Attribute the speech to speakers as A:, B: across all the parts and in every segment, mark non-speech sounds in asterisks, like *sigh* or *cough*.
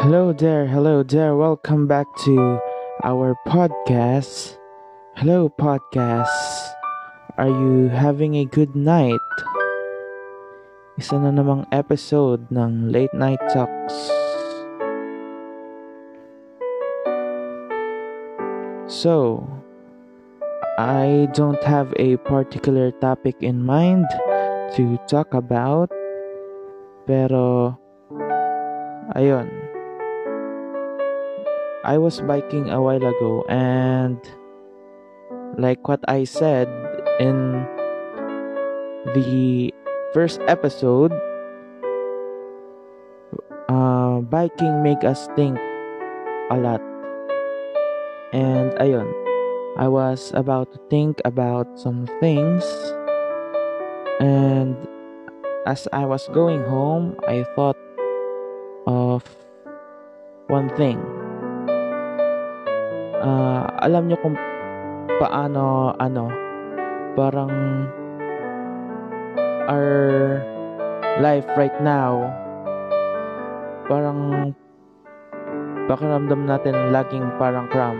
A: Hello there, hello there. Welcome back to our podcast. Hello, podcast. Are you having a good night? Isa na namang episode ng Late Night Talks. So, I don't have a particular topic in mind to talk about. Pero, ayun. I was biking a while ago and like what I said in the first episode uh, biking make us think a lot. And ayun I was about to think about some things. And as I was going home I thought of one thing uh, alam nyo kung paano ano parang our life right now parang pakiramdam natin laging parang cram.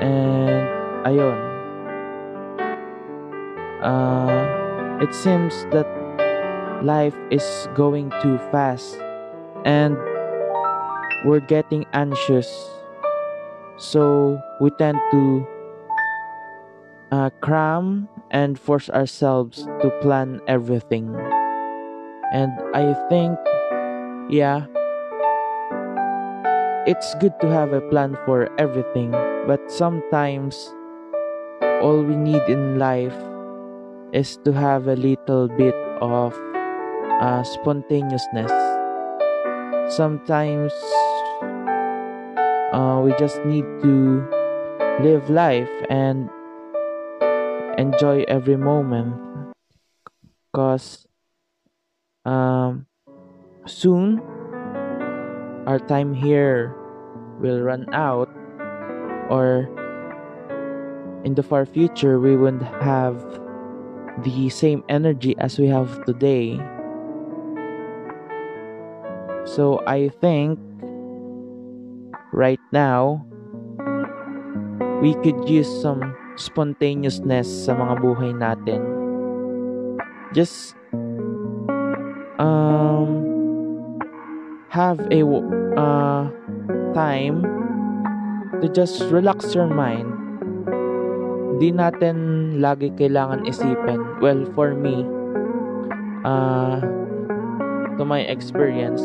A: And ayun. Uh, it seems that life is going too fast and we're getting anxious so we tend to uh, cram and force ourselves to plan everything. And I think, yeah, it's good to have a plan for everything, but sometimes all we need in life is to have a little bit of uh, spontaneousness. Sometimes uh, we just need to live life and enjoy every moment. Because um, soon our time here will run out or in the far future we won't have the same energy as we have today. So i think right now, we could use some spontaneousness sa mga buhay natin. Just um have a uh, time to just relax your mind. Di natin lagi kailangan isipin. Well, for me, uh, to my experience,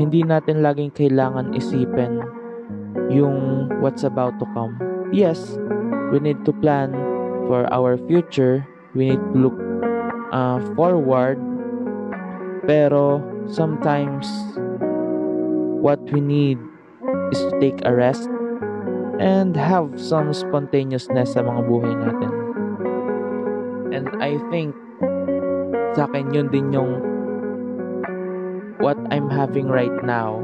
A: hindi natin laging kailangan isipin yung what's about to come. Yes, we need to plan for our future. We need to look uh, forward. Pero sometimes what we need is to take a rest and have some spontaneousness sa mga buhay natin. And I think sa akin yun din yung what I'm having right now.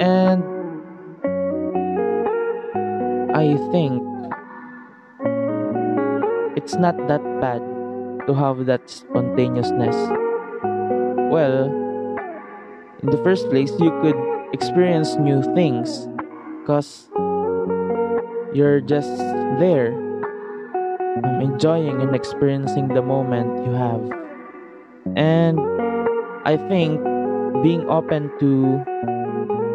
A: And I think it's not that bad to have that spontaneousness. Well, in the first place, you could experience new things because you're just there, um, enjoying and experiencing the moment you have. And I think being open to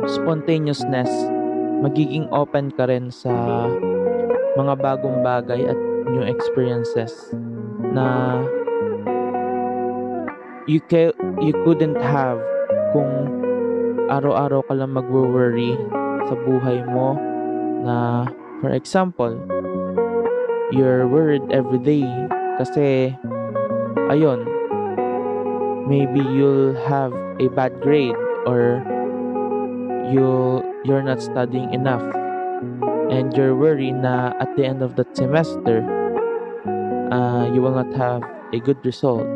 A: spontaneousness magiging open ka rin sa mga bagong bagay at new experiences na you ca- you couldn't have kung araw-araw ka lang magwo-worry sa buhay mo na for example you're worried every day kasi ayun maybe you'll have a bad grade or you'll you're not studying enough and you're worried na at the end of that semester uh, you will not have a good result.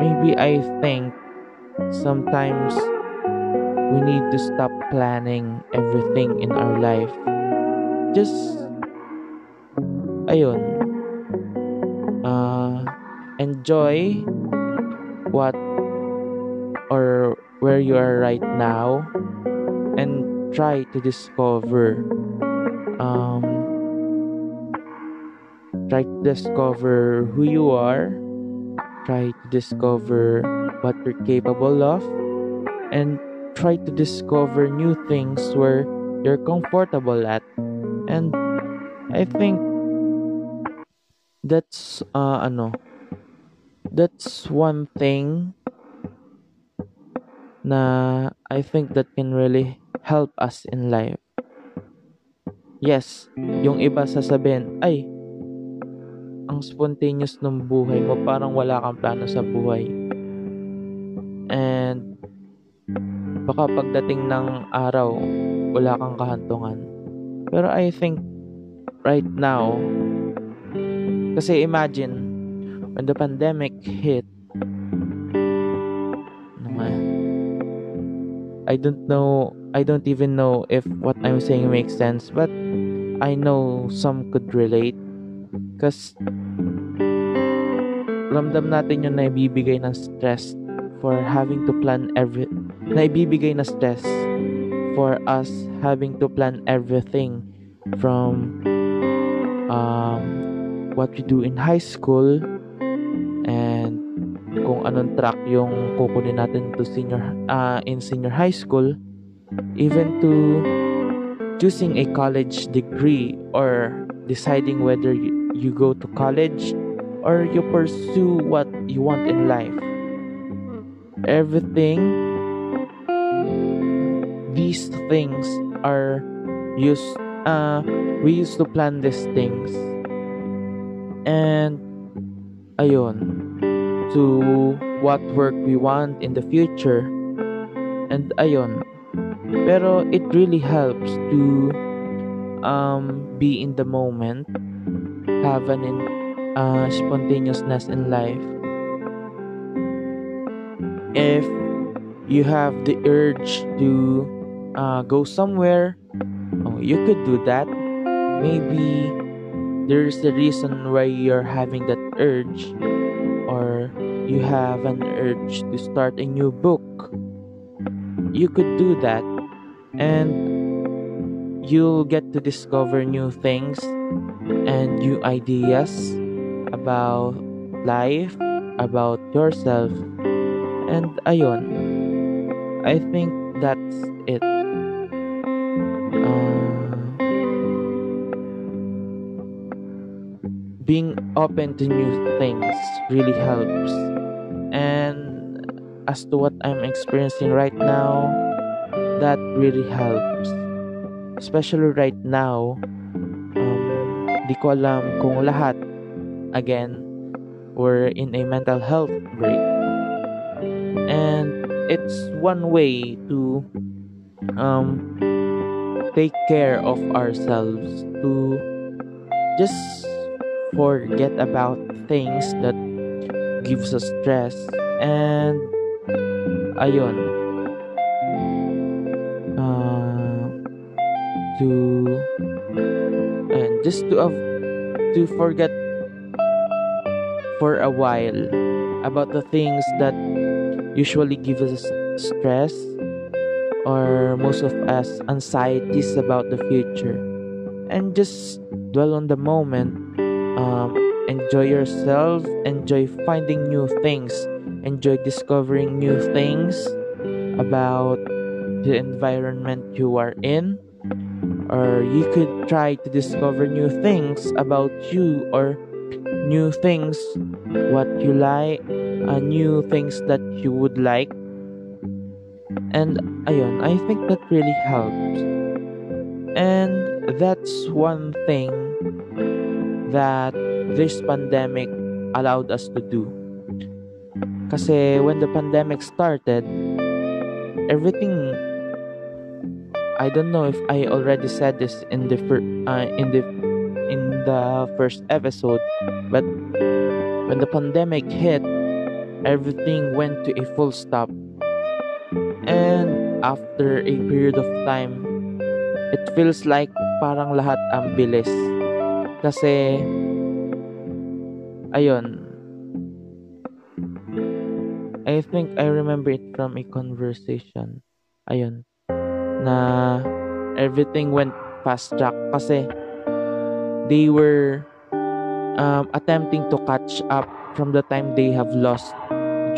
A: Maybe i think sometimes we need to stop planning everything in our life. Just ayun uh, enjoy what where you are right now and try to discover um, try to discover who you are try to discover what you're capable of and try to discover new things where you're comfortable at. And i think that's uh ano that's one thing na I think that can really help us in life. Yes, yung iba sasabihin, ay, ang spontaneous ng buhay mo, parang wala kang plano sa buhay. And, baka pagdating ng araw, wala kang kahantungan. Pero I think, right now, kasi imagine, when the pandemic hit, I don't know, I don't even know if what I'm saying makes sense, but I know some could relate. Because ramdam natin yung naibibigay ng stress for having to plan every naibibigay na stress for us having to plan everything from um, what we do in high school kung anong track yung kukunin natin to senior uh, in senior high school even to choosing a college degree or deciding whether you, you go to college or you pursue what you want in life. Everything these things are used uh we used to plan these things. And ayun to what work we want in the future. And ayon. Pero it really helps to um, be in the moment, have an in, uh, spontaneousness in life. If you have the urge to uh, go somewhere, oh, you could do that. Maybe there's a reason why you're having that urge you have an urge to start a new book, you could do that and you'll get to discover new things and new ideas about life, about yourself. And ayon, I think that's it. Uh, being open to new things really helps. As to what I'm experiencing right now, that really helps. Especially right now, um, di ko alam kung lahat, again, we're in a mental health break. And it's one way to um, take care of ourselves, to just forget about things that gives us stress and ayun. Uh, to and just to to forget for a while about the things that usually give us stress or most of us anxieties about the future. And just dwell on the moment um, enjoy yourself enjoy finding new things enjoy discovering new things about the environment you are in or you could try to discover new things about you or new things what you like uh, new things that you would like and ayun i think that really helps and that's one thing that this pandemic allowed us to do. Kasi when the pandemic started, everything I don't know if I already said this in the fir- uh, in the in the first episode, but when the pandemic hit, everything went to a full stop. And after a period of time, it feels like parang lahat ang bilis. Kasi, ayun, I think I remember it from a conversation. Ayun. Na everything went fast track kasi they were um, attempting to catch up from the time they have lost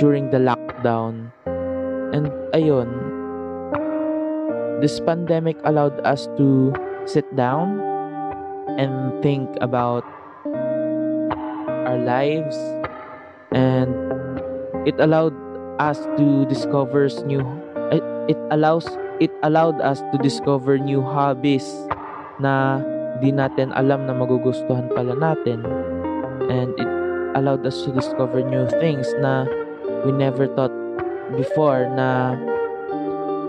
A: during the lockdown. And ayun, this pandemic allowed us to sit down and think about our lives and it allowed us to discover new it, allows it allowed us to discover new hobbies na di natin alam na magugustuhan pala natin. And it allowed us to discover new things na we never thought before na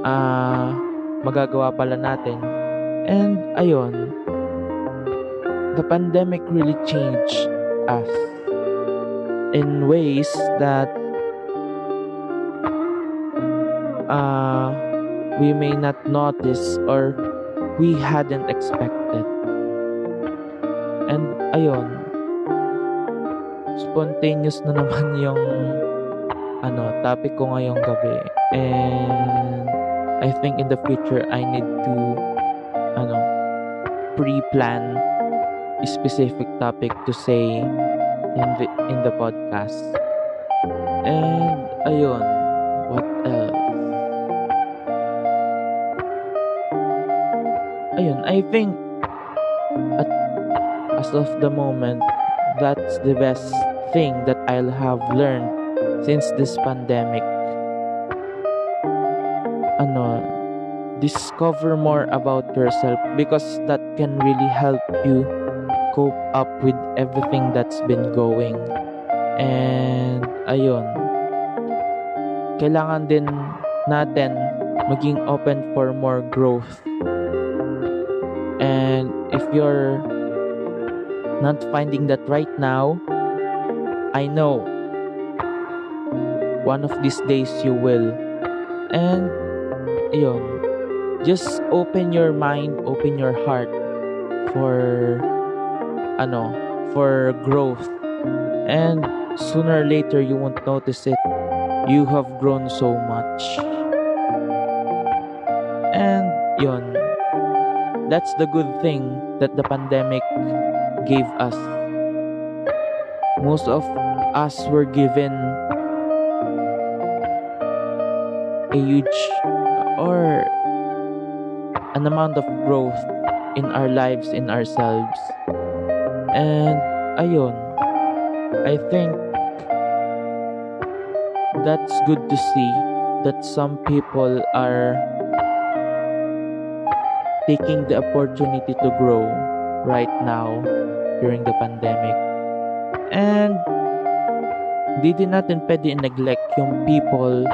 A: uh, magagawa pala natin. And ayun the pandemic really changed us in ways that uh, we may not notice or we hadn't expected. And ayun, spontaneous na naman *laughs* yung ano, topic ko ngayong gabi. And I think in the future I need to ano, pre-plan a specific topic to say in the in the podcast. And ayun, what else? I think at as of the moment that's the best thing that I'll have learned since this pandemic. Ano, discover more about yourself because that can really help you cope up with everything that's been going. And ayun, kailangan din natin maging open for more growth. You're not finding that right now, I know one of these days you will. And ayun, just open your mind, open your heart for ano, for growth. And sooner or later, you won't notice it. You have grown so much. And yon, that's the good thing that the pandemic gave us. Most of us were given a huge or an amount of growth in our lives, in ourselves. And ayun, I think that's good to see that some people are taking the opportunity to grow right now during the pandemic. And di din natin pwede neglect yung people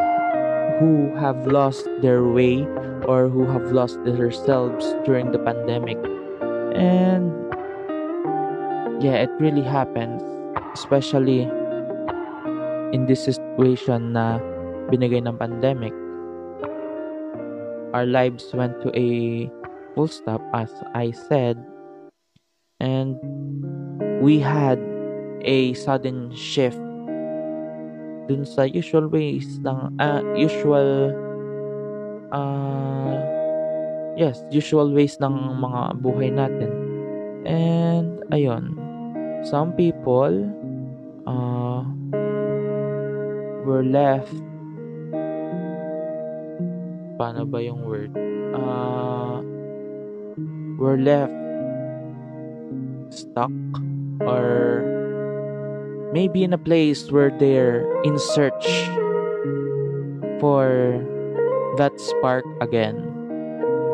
A: who have lost their way or who have lost themselves during the pandemic. And yeah, it really happens. Especially in this situation na binigay ng pandemic. Our lives went to a full stop as I said. And we had a sudden shift dun sa usual ways ng uh, usual uh, yes, usual ways ng mga buhay natin. And ayun, some people uh, were left paano ba yung word uh, were left stuck or maybe in a place where they're in search for that spark again.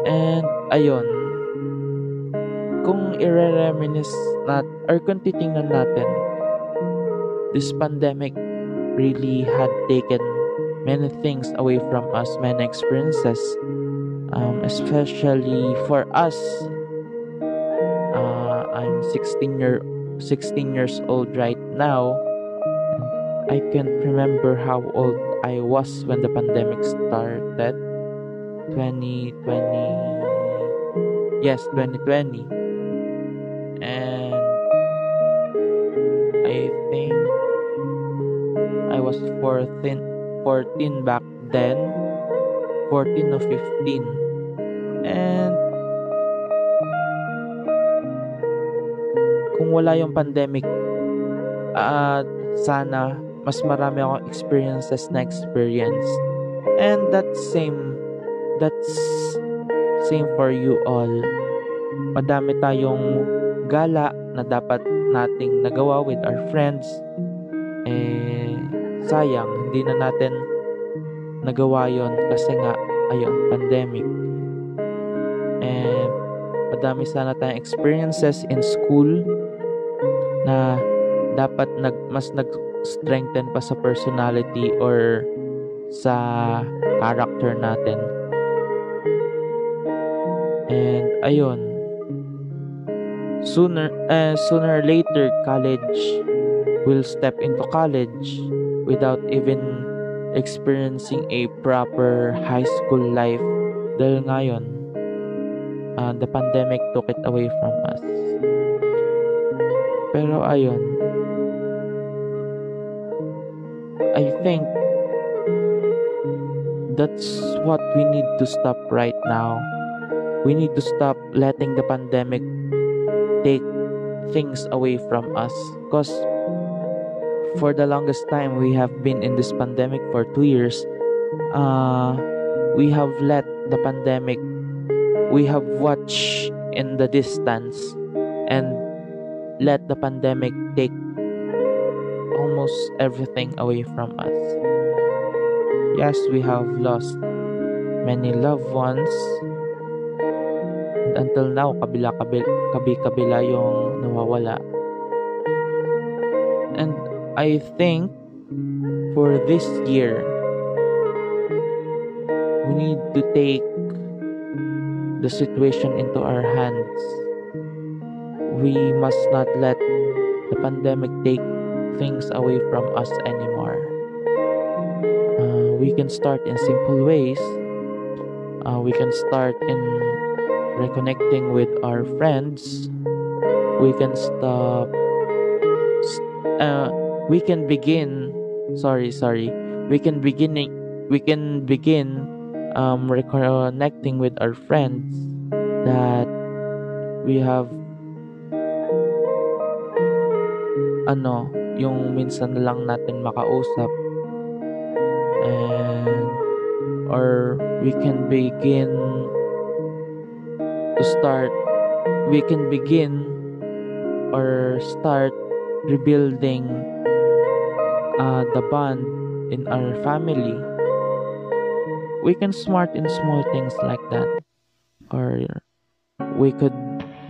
A: And ayun kung i-reminisce nat or kung titingnan natin, this pandemic really had taken many things away from us, many experiences, um, especially for us. Uh, I'm 16 year 16 years old right now. I can't remember how old I was when the pandemic started. 2020 yes 2020 and I think I was 14 14 back then. 14 or 15. Kung wala yung pandemic, at sana mas marami akong experiences na experience. And that same, that's same for you all. Madami tayong gala na dapat nating nagawa with our friends. Eh, sayang, hindi na natin nagawa yon kasi nga, ayun, pandemic. And, madami sana tayong experiences in school na dapat nag, mas nag-strengthen pa sa personality or sa character natin. And, ayun, sooner uh, sooner or later college will step into college without even experiencing a proper high school life. Dahil ngayon uh, the pandemic took it away from us pero ayun. I think that's what we need to stop right now. We need to stop letting the pandemic take things away from us. Because for the longest time we have been in this pandemic for two years. Uh, we have let the pandemic we have watched in the distance and let the pandemic take almost everything away from us yes we have lost many loved ones And until now, kabila-kabila yung nawawala. And I think for this year, we need to take the situation into our hands. We must not let the pandemic take things away from us anymore. Uh, we can start in simple ways. Uh, we can start in reconnecting with our friends, we can stop. Uh, we can begin. Sorry, sorry. We can begin. We can begin um, reconnecting with our friends that we have ano, yung minsan lang natin makausap and or we can begin to start, we can begin or start rebuilding uh, the bond in our family. We can smart in small things like that. Or we could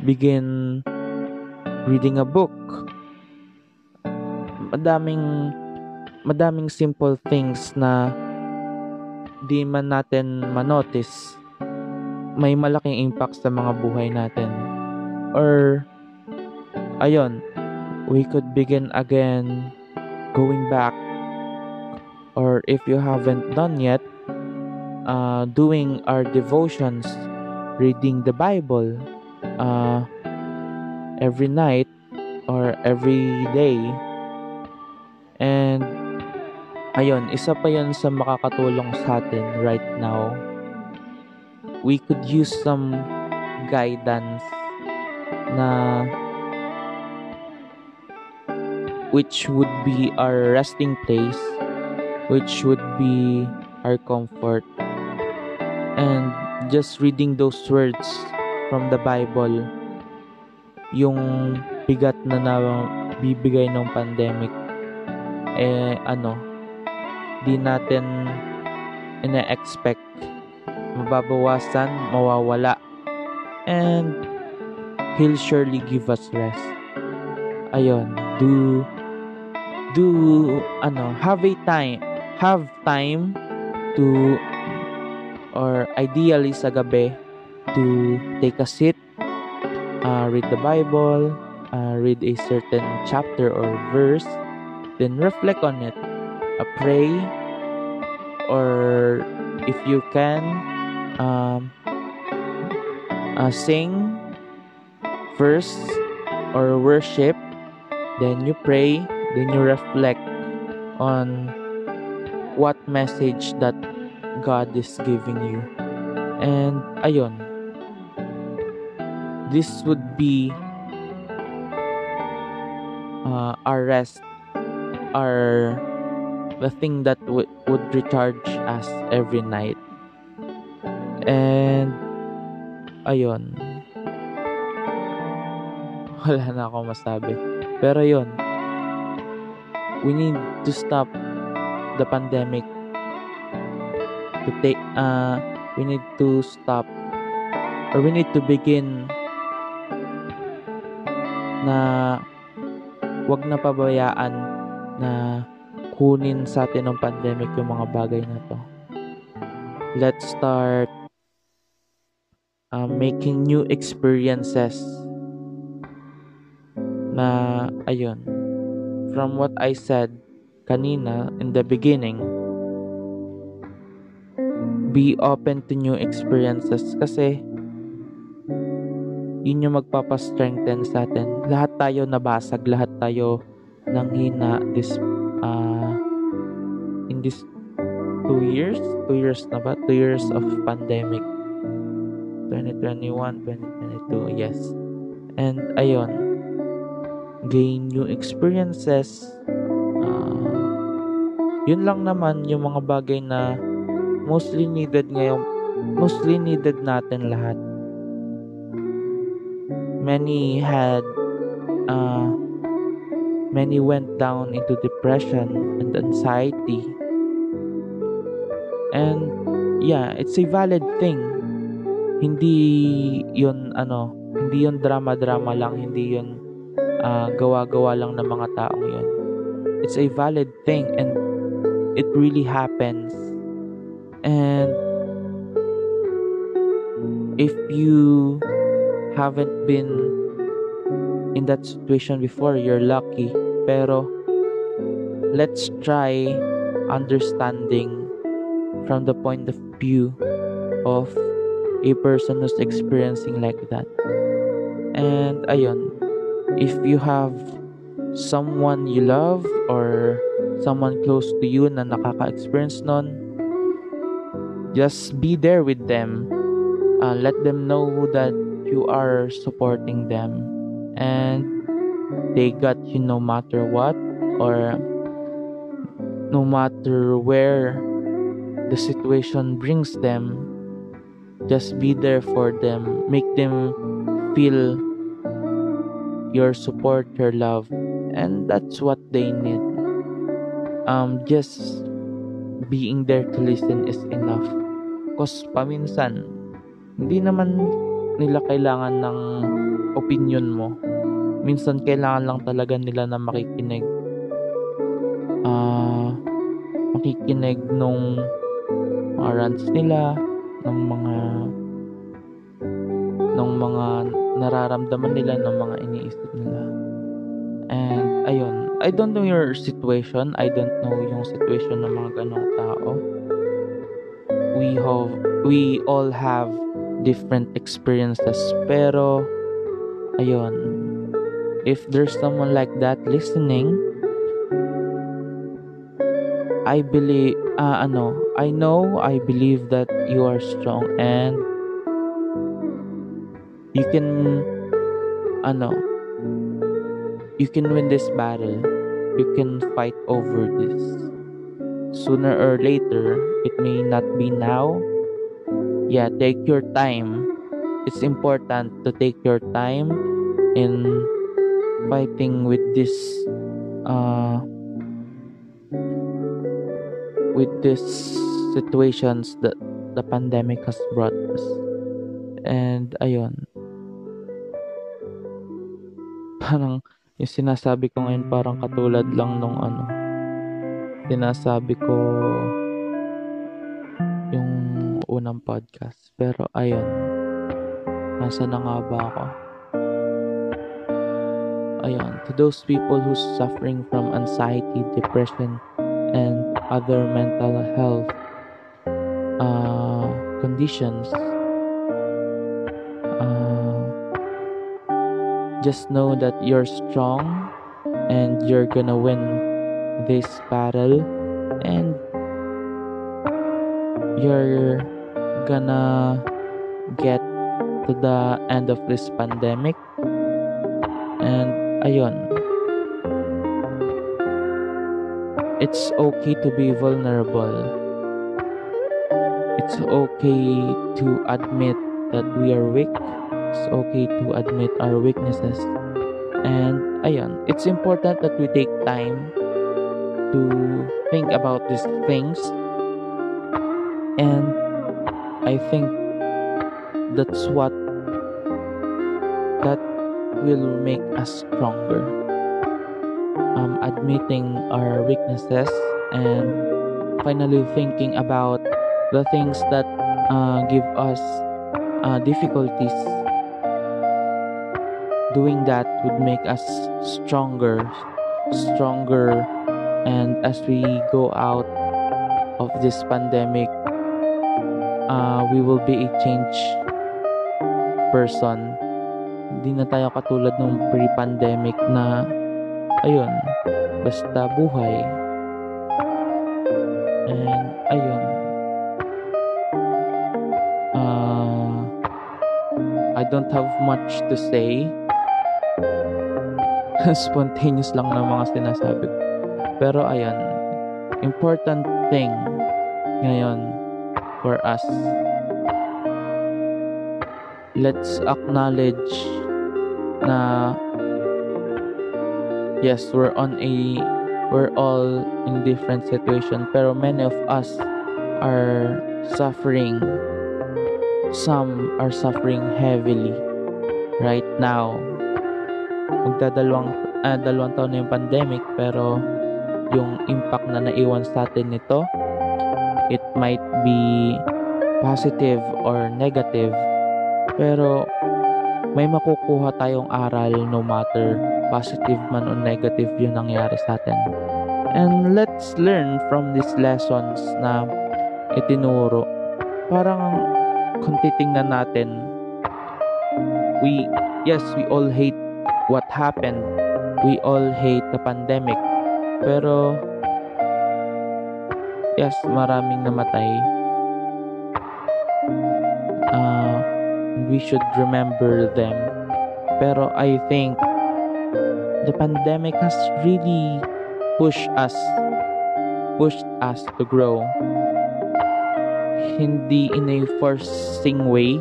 A: begin reading a book. Madaming madaming simple things na di man natin manotice may malaking impact sa mga buhay natin. Or, ayun, we could begin again going back or if you haven't done yet, uh, doing our devotions, reading the Bible uh, every night or every day. And ayun, isa pa yun sa makakatulong sa atin right now. We could use some guidance na which would be our resting place which would be our comfort. And just reading those words from the Bible yung bigat na na bibigay ng pandemic eh ano di natin ina-expect mababawasan, mawawala. And He'll surely give us rest. Ayun, do do ano, have a time, have time to or ideally sa gabi to take a seat, uh, read the Bible, uh, read a certain chapter or verse, then reflect on it, uh, pray, or if you can, um, uh, sing first or worship, then you pray, then you reflect on what message that God is giving you. And ayun, this would be uh, our rest, our the thing that w- would recharge us every night. And ayun. *laughs* Wala na akong masabi. Pero yun, we need to stop the pandemic to take uh we need to stop or we need to begin na wag na pabayaan na kunin sa atin ng pandemic yung mga bagay na to. Let's start uh, making new experiences na ayun from what I said kanina in the beginning be open to new experiences kasi yun yung magpapastrengthen sa atin. Lahat tayo nabasag, lahat tayo nang hina this uh, in this two years, two years na ba? Two years of pandemic. 2021, 2022, yes. And ayun, gain new experiences. Uh, yun lang naman yung mga bagay na mostly needed ngayon, mostly needed natin lahat many had uh, many went down into depression and anxiety. And yeah it's a valid thing. Hindi yun ano hindi yun drama drama lang hindi yun uh, gawa-gawa lang ng mga taong yun. It's a valid thing and it really happens. And if you haven't been in that situation before, you're lucky. Pero let's try understanding from the point of view of a person who's experiencing like that. And ayun, if you have someone you love or someone close to you na nakaka-experience nun, just be there with them. Uh, let them know that you are supporting them and they got you no matter what or no matter where the situation brings them just be there for them make them feel your support your love and that's what they need um just being there to listen is enough because paminsan hindi naman nila kailangan ng opinion mo. Minsan kailangan lang talaga nila na makikinig. Uh, makikinig nung mga rants nila, ng mga ng mga nararamdaman nila, ng mga iniisip nila. And ayun, I don't know your situation. I don't know yung situation ng mga ganong tao. We have we all have different experiences. Pero, ayun, if there's someone like that listening, I believe, uh, ano, I know, I believe that you are strong and you can, ano, you can win this battle. You can fight over this. Sooner or later, it may not be now, yeah take your time it's important to take your time in fighting with this uh with these situations that the pandemic has brought us and ayun *laughs* parang yung sinasabi ko ngayon parang katulad lang nung ano sinasabi ko yung unang podcast. Pero ayun, nasa na nga ba ako? To those people who's suffering from anxiety, depression, and other mental health uh, conditions, uh, just know that you're strong and you're gonna win this battle and you're gonna get to the end of this pandemic. and ayun. It's okay to be vulnerable. It's okay to admit that we are weak. It's okay to admit our weaknesses. And ayun it's important that we take time to think about these things. And I think that's what that will make us stronger. Um, admitting our weaknesses and finally thinking about the things that uh, give us uh, difficulties. Doing that would make us stronger stronger. And as we go out of this pandemic uh, we will be a changed person. Hindi na tayo katulad nung pre-pandemic na ayun, basta buhay. And ayun. Uh, I don't have much to say. *laughs* Spontaneous lang ng mga sinasabi ko. Pero ayun, important thing ngayon for us. Let's acknowledge na yes, we're on a we're all in different situation pero many of us are suffering. Some are suffering heavily right now. Magdadalawang uh, dalawang taon na yung pandemic pero yung impact na naiwan sa atin nito It might be positive or negative, pero may makukuha tayong aral no matter positive man o negative yung nangyari sa atin. And let's learn from these lessons na itinuro. Parang kung titingnan natin, we, yes, we all hate what happened. We all hate the pandemic. Pero yes, maraming namatay. We should remember them. Pero I think the pandemic has really pushed us pushed us to grow. Hindi in a forcing way,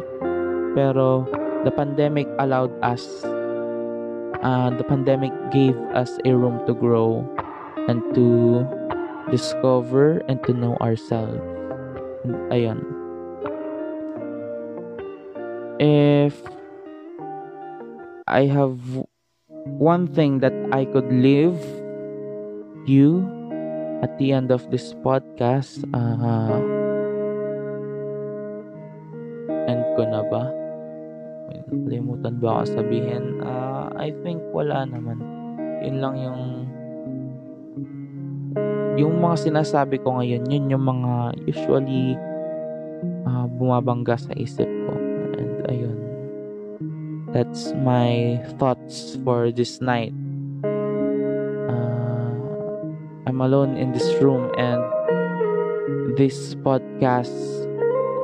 A: pero the pandemic allowed us uh, the pandemic gave us a room to grow and to discover and to know ourselves. Ayun. If I have one thing that I could leave you at the end of this podcast, uh, end ko na ba? Nakalimutan ba ako sabihin? Uh, I think wala naman. Yun lang yung yung mga sinasabi ko ngayon, yun yung mga usually uh, bumabangga sa isip. That's my thoughts for this night. Uh, I'm alone in this room and this podcast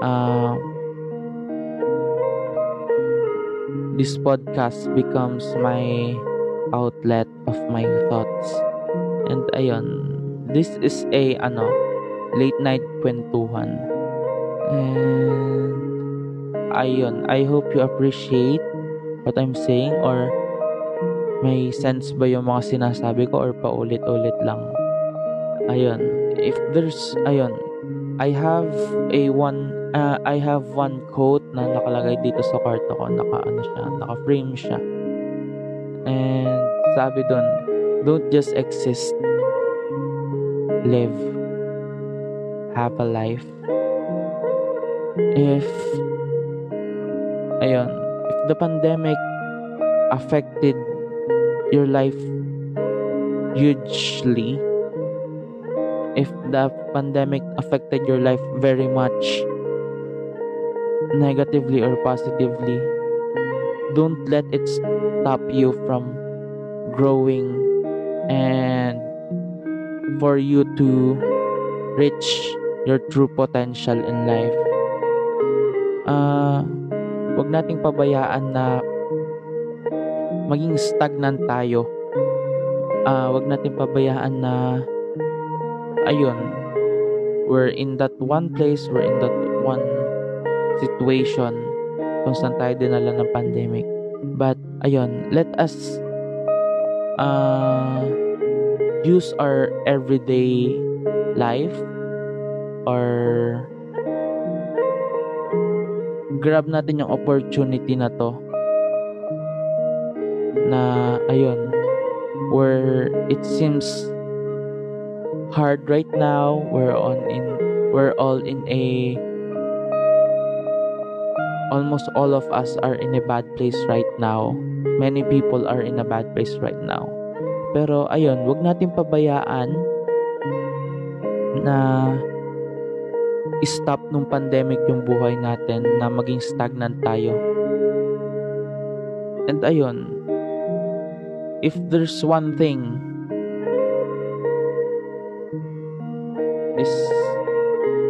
A: uh, this podcast becomes my outlet of my thoughts. And ayun, This is a ano, late night kwentuhan. And ayun, I hope you appreciate what I'm saying? Or may sense ba yung mga sinasabi ko? Or paulit-ulit lang. Ayun, if there's ayun, I have a one uh, I have one quote na nakalagay dito sa kwarto ko, naka ano siya, naka-frame siya. And sabi doon, don't just exist, live, have a life. If, ayun, the pandemic affected your life hugely, if the pandemic affected your life very much, negatively or positively, don't let it stop you from growing and for you to reach your true potential in life. Uh, wag nating pabayaan na maging stagnant tayo. Uh, wag nating pabayaan na ayun, we're in that one place, we're in that one situation kung saan tayo dinala ng pandemic. But, ayun, let us uh, use our everyday life or grab natin yung opportunity na to. Na ayun where it seems hard right now we're on in we're all in a almost all of us are in a bad place right now. Many people are in a bad place right now. Pero ayun wag natin pabayaan na stop nung pandemic yung buhay natin na maging stagnant tayo. And ayun, if there's one thing is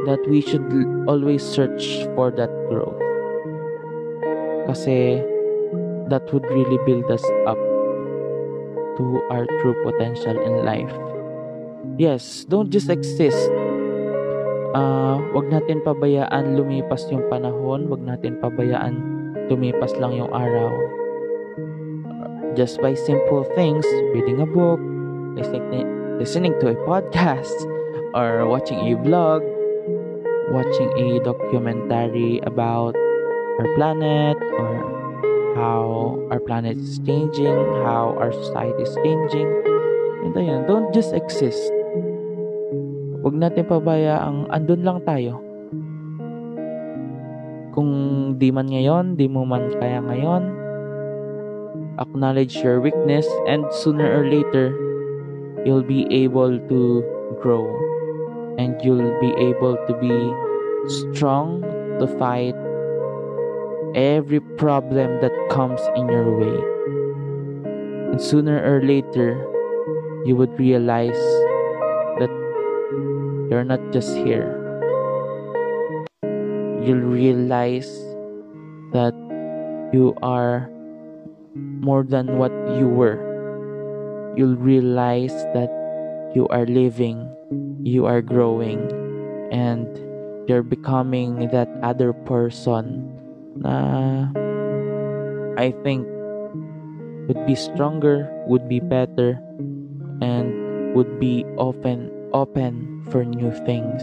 A: that we should always search for that growth. Kasi that would really build us up to our true potential in life. Yes, don't just exist uh, wag natin pabayaan lumipas yung panahon, wag natin pabayaan lumipas lang yung araw. Just by simple things, reading a book, listening, listening to a podcast, or watching a vlog, watching a documentary about our planet or how our planet is changing, how our society is changing. And ayun, don't just exist Huwag natin pabayaang andun lang tayo. Kung di man ngayon, di mo man kaya ngayon, acknowledge your weakness and sooner or later, you'll be able to grow and you'll be able to be strong to fight every problem that comes in your way. And sooner or later, you would realize You're not just here. You'll realize that you are more than what you were. You'll realize that you are living, you are growing, and you're becoming that other person na I think would be stronger, would be better, and would be often open for new things.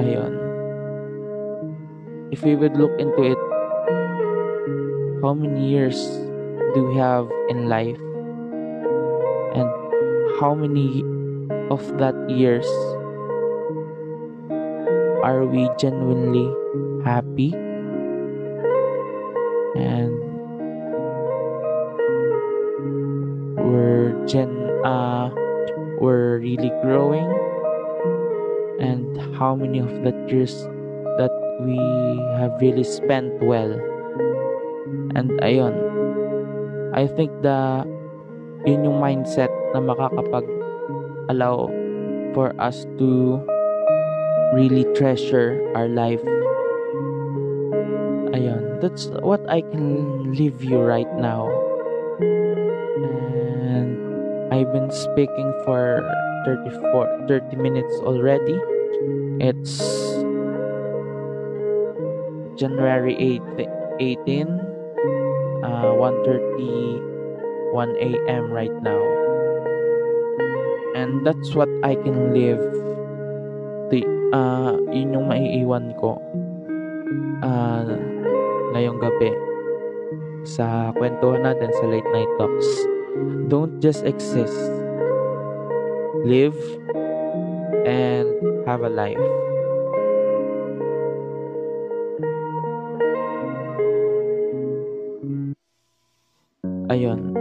A: Ayun. If we would look into it, how many years do we have in life? And how many of that years are we genuinely happy? And we're gen uh were really growing and how many of the years that we have really spent well. And ayun I think the yun yung mindset na makakapag allow for us to really treasure our life. Ayun that's what I can leave you right now been speaking for 34 30 minutes already. It's January 8 18 uh 1:30 1 a.m. right now. And that's what I can live the uh yun yung maiiwan ko uh ngayong gabi sa kwentuhan natin sa late night talks. Don't just exist. Live and have a life. Ayun.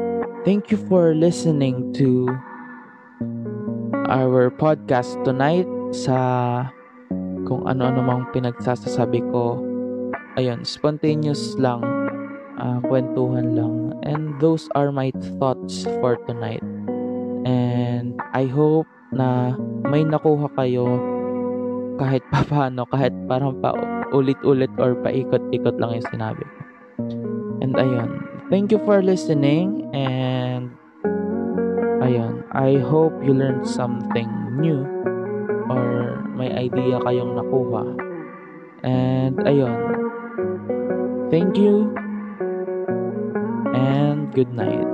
A: Thank you for listening to our podcast tonight sa kung ano-ano mang pinagsasasabi ko. Ayun, spontaneous lang uh, kwentuhan lang. And those are my thoughts for tonight. And I hope na may nakuha kayo kahit *laughs* pa paano, kahit parang pa ulit-ulit or paikot-ikot lang yung sinabi ko. And ayun, thank you for listening and ayun, I hope you learned something new or may idea kayong nakuha. And ayun, thank you and good night.